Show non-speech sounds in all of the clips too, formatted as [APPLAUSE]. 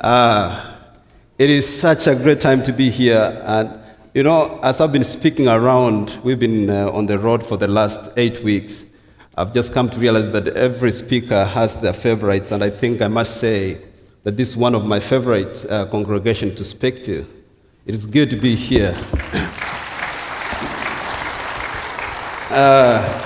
Uh, it is such a great time to be here. And, you know, as I've been speaking around, we've been uh, on the road for the last eight weeks. I've just come to realize that every speaker has their favorites, and I think I must say that this is one of my favorite uh, congregation to speak to. It is good to be here. [COUGHS] uh,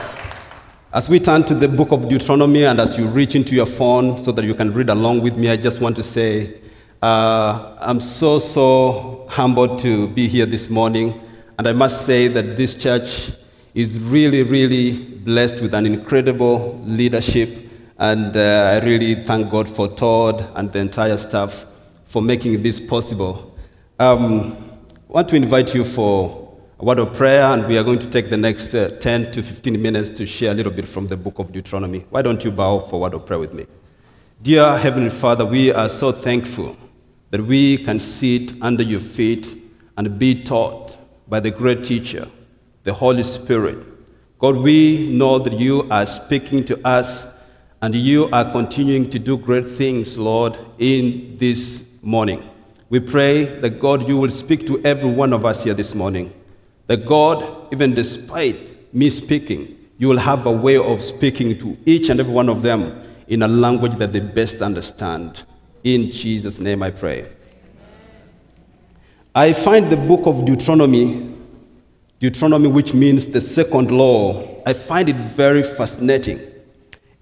as we turn to the book of Deuteronomy and as you reach into your phone so that you can read along with me, I just want to say uh, I'm so, so humbled to be here this morning. And I must say that this church is really, really blessed with an incredible leadership. And uh, I really thank God for Todd and the entire staff for making this possible. Um, I want to invite you for a word of prayer, and we are going to take the next uh, 10 to 15 minutes to share a little bit from the book of Deuteronomy. Why don't you bow for a word of prayer with me? Dear Heavenly Father, we are so thankful that we can sit under your feet and be taught by the great teacher, the Holy Spirit. God, we know that you are speaking to us and you are continuing to do great things, Lord, in this morning. We pray that God, you will speak to every one of us here this morning that God, even despite me speaking, you will have a way of speaking to each and every one of them in a language that they best understand. In Jesus' name I pray. I find the book of Deuteronomy, Deuteronomy, which means the second law, I find it very fascinating.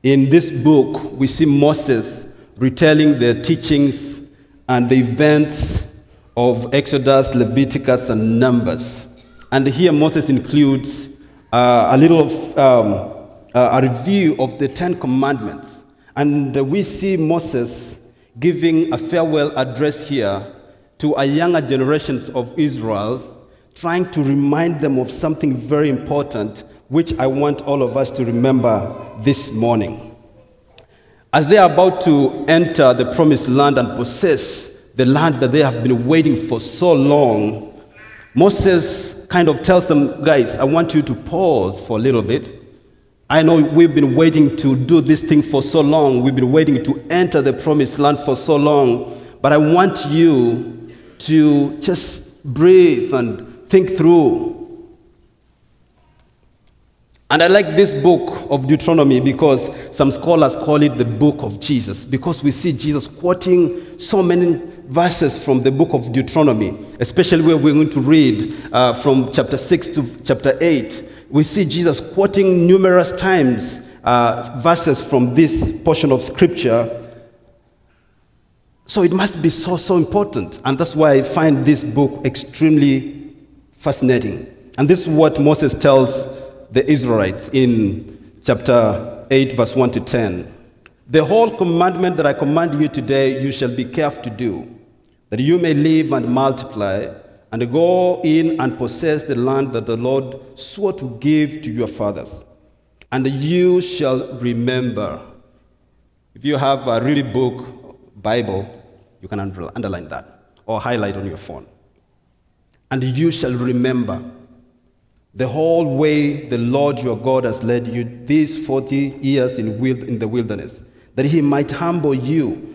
In this book, we see Moses retelling the teachings and the events of Exodus, Leviticus, and Numbers. And here Moses includes uh, a little of, um, uh, a review of the Ten Commandments. And we see Moses giving a farewell address here to a younger generations of Israel, trying to remind them of something very important, which I want all of us to remember this morning. As they are about to enter the promised land and possess the land that they have been waiting for so long, Moses kind of tells them, guys, I want you to pause for a little bit. I know we've been waiting to do this thing for so long. We've been waiting to enter the promised land for so long. But I want you to just breathe and think through. And I like this book of Deuteronomy because some scholars call it the book of Jesus because we see Jesus quoting so many verses from the book of Deuteronomy, especially where we're going to read uh, from chapter 6 to chapter 8. We see Jesus quoting numerous times uh, verses from this portion of scripture. So it must be so, so important. And that's why I find this book extremely fascinating. And this is what Moses tells the Israelites in chapter 8, verse 1 to 10. The whole commandment that I command you today, you shall be careful to do that you may live and multiply, and go in and possess the land that the Lord swore to give to your fathers. And you shall remember. If you have a really book, Bible, you can underline that or highlight on your phone. And you shall remember the whole way the Lord your God has led you these 40 years in, the wilderness, that he might humble you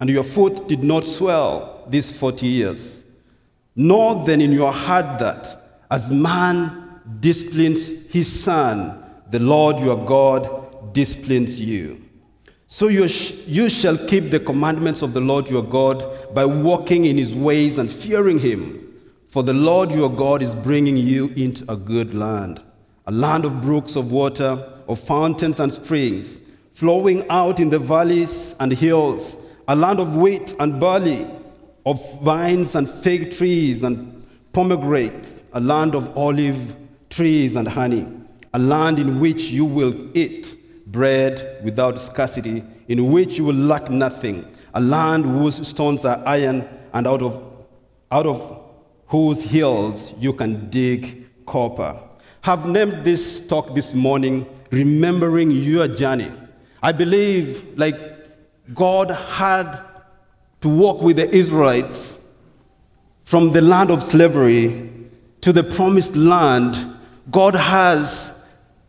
and your foot did not swell these 40 years. Know then in your heart that as man disciplines his son, the Lord your God disciplines you. So you, sh- you shall keep the commandments of the Lord your God by walking in his ways and fearing him. For the Lord your God is bringing you into a good land, a land of brooks of water, of fountains and springs, flowing out in the valleys and hills a land of wheat and barley, of vines and fig trees and pomegranates, a land of olive trees and honey, a land in which you will eat bread without scarcity, in which you will lack nothing, a land whose stones are iron and out of out of whose hills you can dig copper. Have named this talk this morning, Remembering Your Journey. I believe, like God had to walk with the Israelites from the land of slavery to the promised land, God has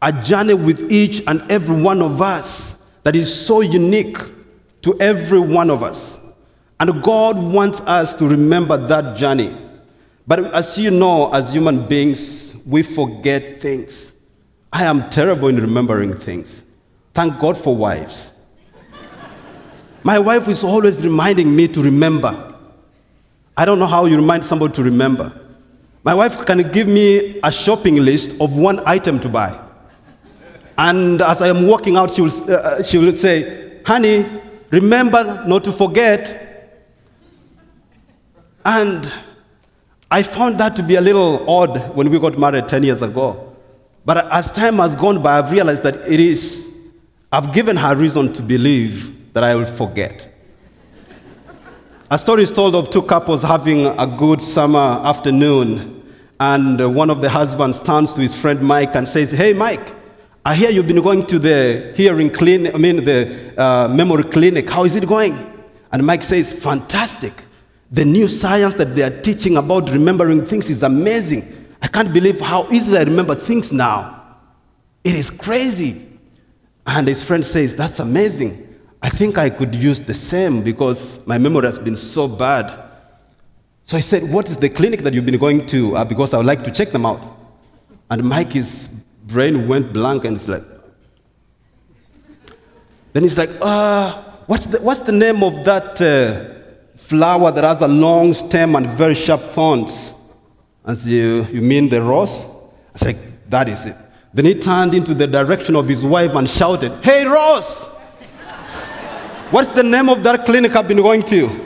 a journey with each and every one of us that is so unique to every one of us. And God wants us to remember that journey. But as you know, as human beings, we forget things. I am terrible in remembering things. Thank God for wives. My wife is always reminding me to remember. I don't know how you remind somebody to remember. My wife can give me a shopping list of one item to buy. And as I am walking out, she will, uh, she will say, Honey, remember not to forget. And I found that to be a little odd when we got married 10 years ago. But as time has gone by, I've realized that it is, I've given her reason to believe that I will forget. A story is told of two couples having a good summer afternoon, and one of the husbands turns to his friend Mike and says, Hey, Mike, I hear you've been going to the hearing clinic, I mean, the uh, memory clinic. How is it going? And Mike says, Fantastic. The new science that they are teaching about remembering things is amazing. I can't believe how easily I remember things now. It is crazy. And his friend says, That's amazing. I think I could use the same because my memory has been so bad. So I said, What is the clinic that you've been going to? Uh, because I would like to check them out. And Mikey's brain went blank and it's like, then he's like, uh, what's, the, what's the name of that uh, flower that has a long stem and very sharp thorns? And so you, you mean the rose? I said, that is it. Then he turned into the direction of his wife and shouted, Hey, Rose! What's the name of that clinic I've been going to?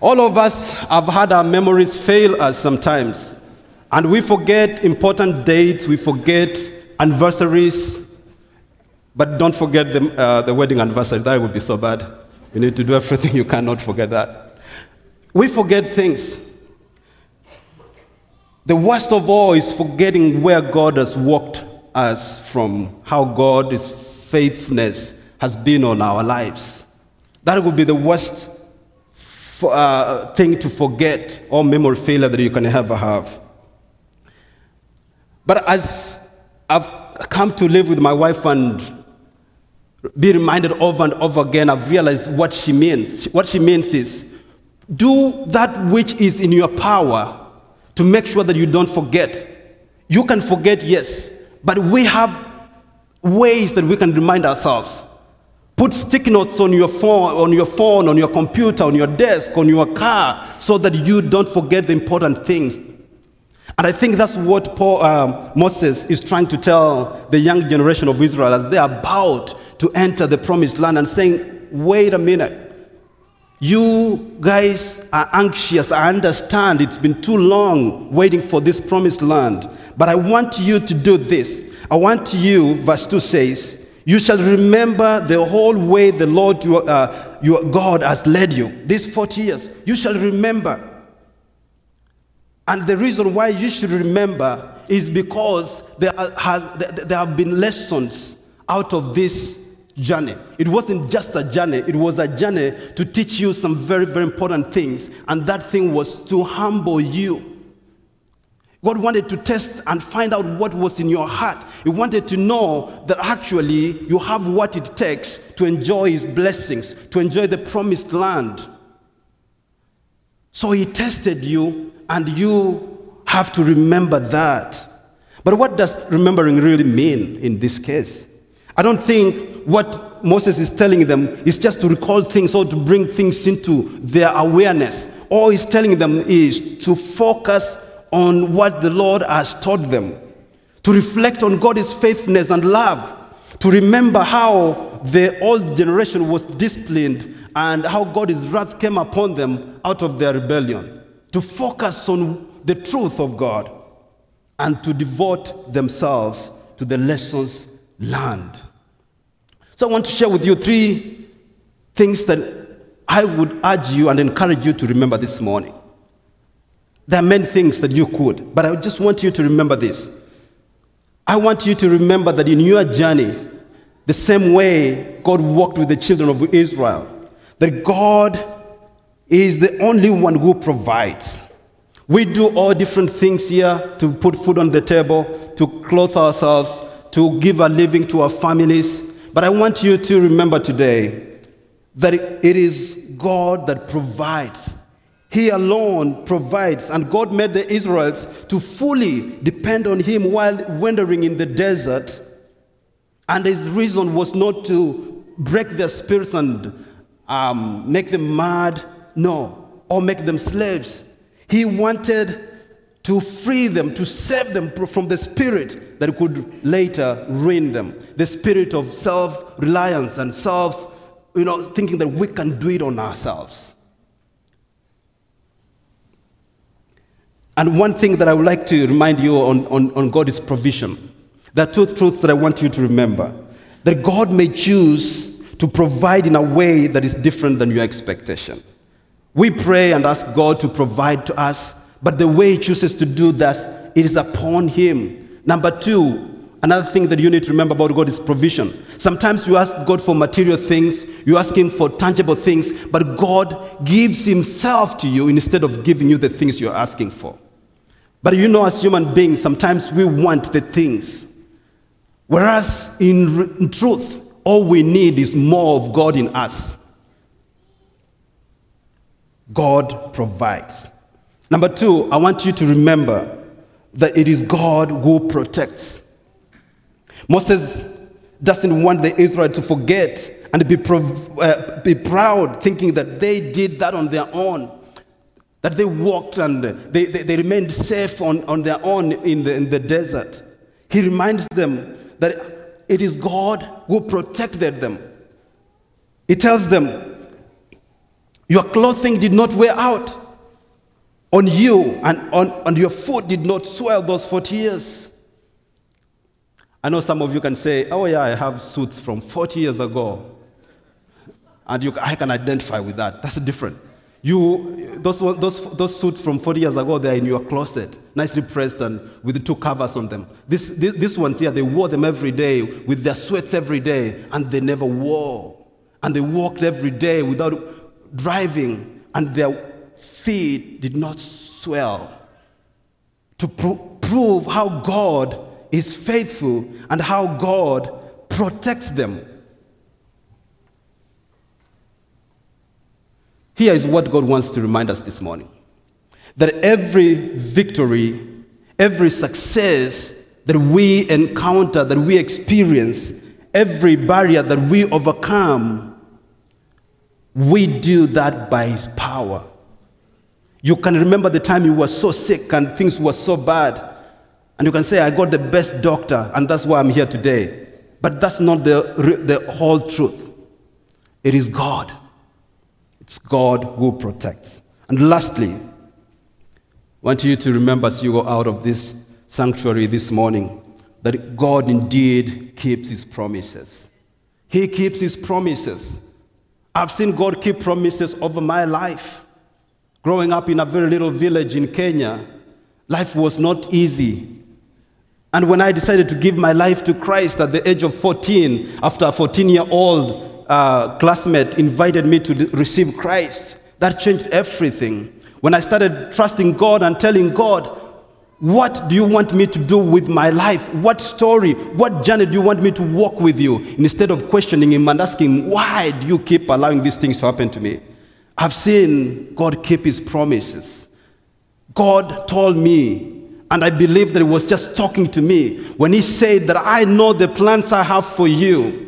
All of us have had our memories fail us sometimes. And we forget important dates, we forget anniversaries, but don't forget the, uh, the wedding anniversary. That would be so bad. You need to do everything [LAUGHS] you cannot forget that. We forget things. The worst of all is forgetting where God has walked us from, how God is faithfulness has been on our lives. That would be the worst for, uh, thing to forget or memory failure that you can ever have. But as I've come to live with my wife and be reminded over and over again, I've realized what she means. What she means is do that which is in your power to make sure that you don't forget. You can forget, yes, but we have ways that we can remind ourselves. Put sticky notes on your phone, on your phone, on your computer, on your desk, on your car, so that you don't forget the important things. And I think that's what Paul, uh, Moses is trying to tell the young generation of Israel as they are about to enter the promised land and saying, wait a minute. You guys are anxious. I understand it's been too long waiting for this promised land. But I want you to do this. I want you, verse 2 says, You shall remember the whole way the Lord your, uh, your God has led you these 40 years. You shall remember. And the reason why you should remember is because there, has, there have been lessons out of this journey. It wasn't just a journey, it was a journey to teach you some very, very important things. And that thing was to humble you. God wanted to test and find out what was in your heart. He wanted to know that actually you have what it takes to enjoy His blessings, to enjoy the promised land. So He tested you, and you have to remember that. But what does remembering really mean in this case? I don't think what Moses is telling them is just to recall things or to bring things into their awareness. All he's telling them is to focus on what the Lord has taught them, to reflect on God's faithfulness and love, to remember how the old generation was disciplined and how God's wrath came upon them out of their rebellion, to focus on the truth of God, and to devote themselves to the lessons learned. So I want to share with you three things that I would urge you and encourage you to remember this morning. There are many things that you could, but I just want you to remember this. I want you to remember that in your journey, the same way God walked with the children of Israel, that God is the only one who provides. We do all different things here to put food on the table, to clothe ourselves, to give a living to our families. But I want you to remember today that it is God that provides. He alone provides, and God made the Israelites to fully depend on Him while wandering in the desert. And His reason was not to break their spirits and um, make them mad, no, or make them slaves. He wanted to free them, to save them from the spirit that could later ruin them the spirit of self reliance and self, you know, thinking that we can do it on ourselves. And one thing that I would like to remind you on, on, on God's provision. There are two truths that I want you to remember. That God may choose to provide in a way that is different than your expectation. We pray and ask God to provide to us, but the way He chooses to do that, it is upon Him. Number two, another thing that you need to remember about God is provision. Sometimes you ask God for material things, you ask Him for tangible things, but God gives Himself to you instead of giving you the things you're asking for. But you know, as human beings, sometimes we want the things. Whereas in, in truth, all we need is more of God in us. God provides. Number two, I want you to remember that it is God who protects. Moses doesn't want the Israel to forget and be, uh, be proud, thinking that they did that on their own that they walked and they, they, they, remained safe on, on their own in the, in the desert. He reminds them that it is God who protected them. He tells them, Your clothing did not wear out on you, and, on, and your foot did not swell those 40 years. I know some of you can say, Oh, yeah, I have suits from 40 years ago. And you, I can identify with that. That's different. You, those, those, those suits from 40 years ago, they're in your closet, nicely pressed and with the two covers on them. This, this, ones here, they wore them every day with their sweats every day, and they never wore. And they walked every day without driving, and their feet did not swell. To pro- prove how God is faithful and how God protects them. Here is what God wants to remind us this morning that every victory, every success that we encounter, that we experience, every barrier that we overcome, we do that by His power. You can remember the time you were so sick and things were so bad, and you can say, I got the best doctor, and that's why I'm here today. But that's not the, the whole truth. It is God. It's God who protects. And lastly, I want you to remember as you go out of this sanctuary this morning that God indeed keeps his promises. He keeps his promises. I've seen God keep promises over my life. Growing up in a very little village in Kenya, life was not easy. And when I decided to give my life to Christ at the age of 14, after a 14 year old uh, classmate invited me to receive Christ. That changed everything. When I started trusting God and telling God, what do you want me to do with my life? What story, what journey do you want me to walk with you? Instead of questioning him and asking, why do you keep allowing these things to happen to me? I've seen God keep his promises. God told me, and I believe that he was just talking to me when he said that I know the plans I have for you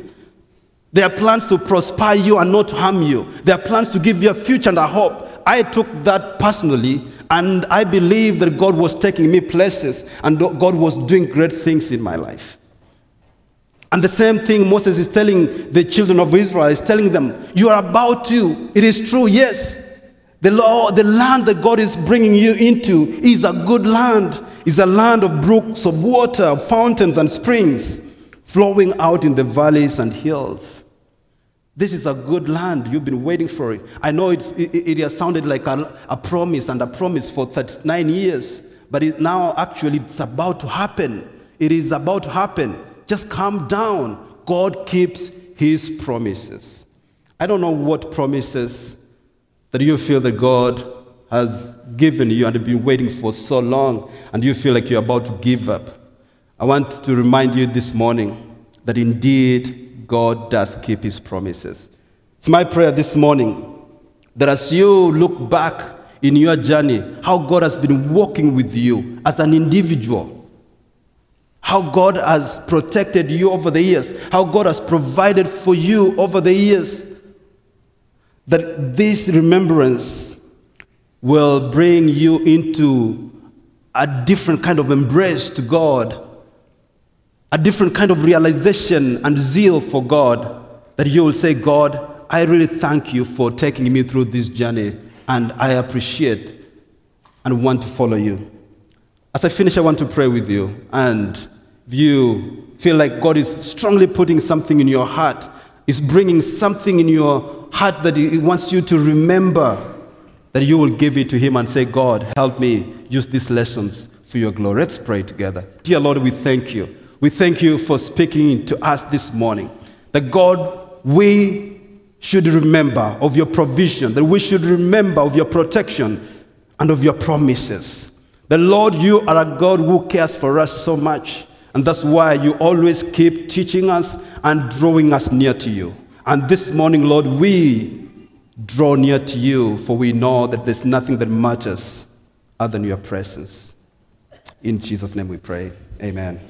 there are plans to prosper you and not harm you. There are plans to give you a future and a hope. I took that personally, and I believe that God was taking me places and God was doing great things in my life. And the same thing Moses is telling the children of Israel, is telling them, You are about to. It is true, yes. The, law, the land that God is bringing you into is a good land, is a land of brooks of water, of fountains, and springs flowing out in the valleys and hills. This is a good land. You've been waiting for it. I know it, it, has sounded like a, a, promise and a promise for 39 years, but it, now actually it's about to happen. It is about to happen. Just calm down. God keeps his promises. I don't know what promises that you feel that God has given you and been waiting for so long, and you feel like you're about to give up. I want to remind you this morning that indeed God does keep his promises. It's my prayer this morning that as you look back in your journey, how God has been walking with you as an individual, how God has protected you over the years, how God has provided for you over the years, that this remembrance will bring you into a different kind of embrace to God a different kind of realization and zeal for God that you will say, God, I really thank you for taking me through this journey and I appreciate and want to follow you. As I finish, I want to pray with you. And if you feel like God is strongly putting something in your heart, is bringing something in your heart that He wants you to remember, that you will give it to Him and say, God, help me use these lessons for your glory. Let's pray together. Dear Lord, we thank you. We thank you for speaking to us this morning. That God, we should remember of your provision, that we should remember of your protection and of your promises. The Lord, you are a God who cares for us so much. And that's why you always keep teaching us and drawing us near to you. And this morning, Lord, we draw near to you, for we know that there's nothing that matters other than your presence. In Jesus' name we pray. Amen.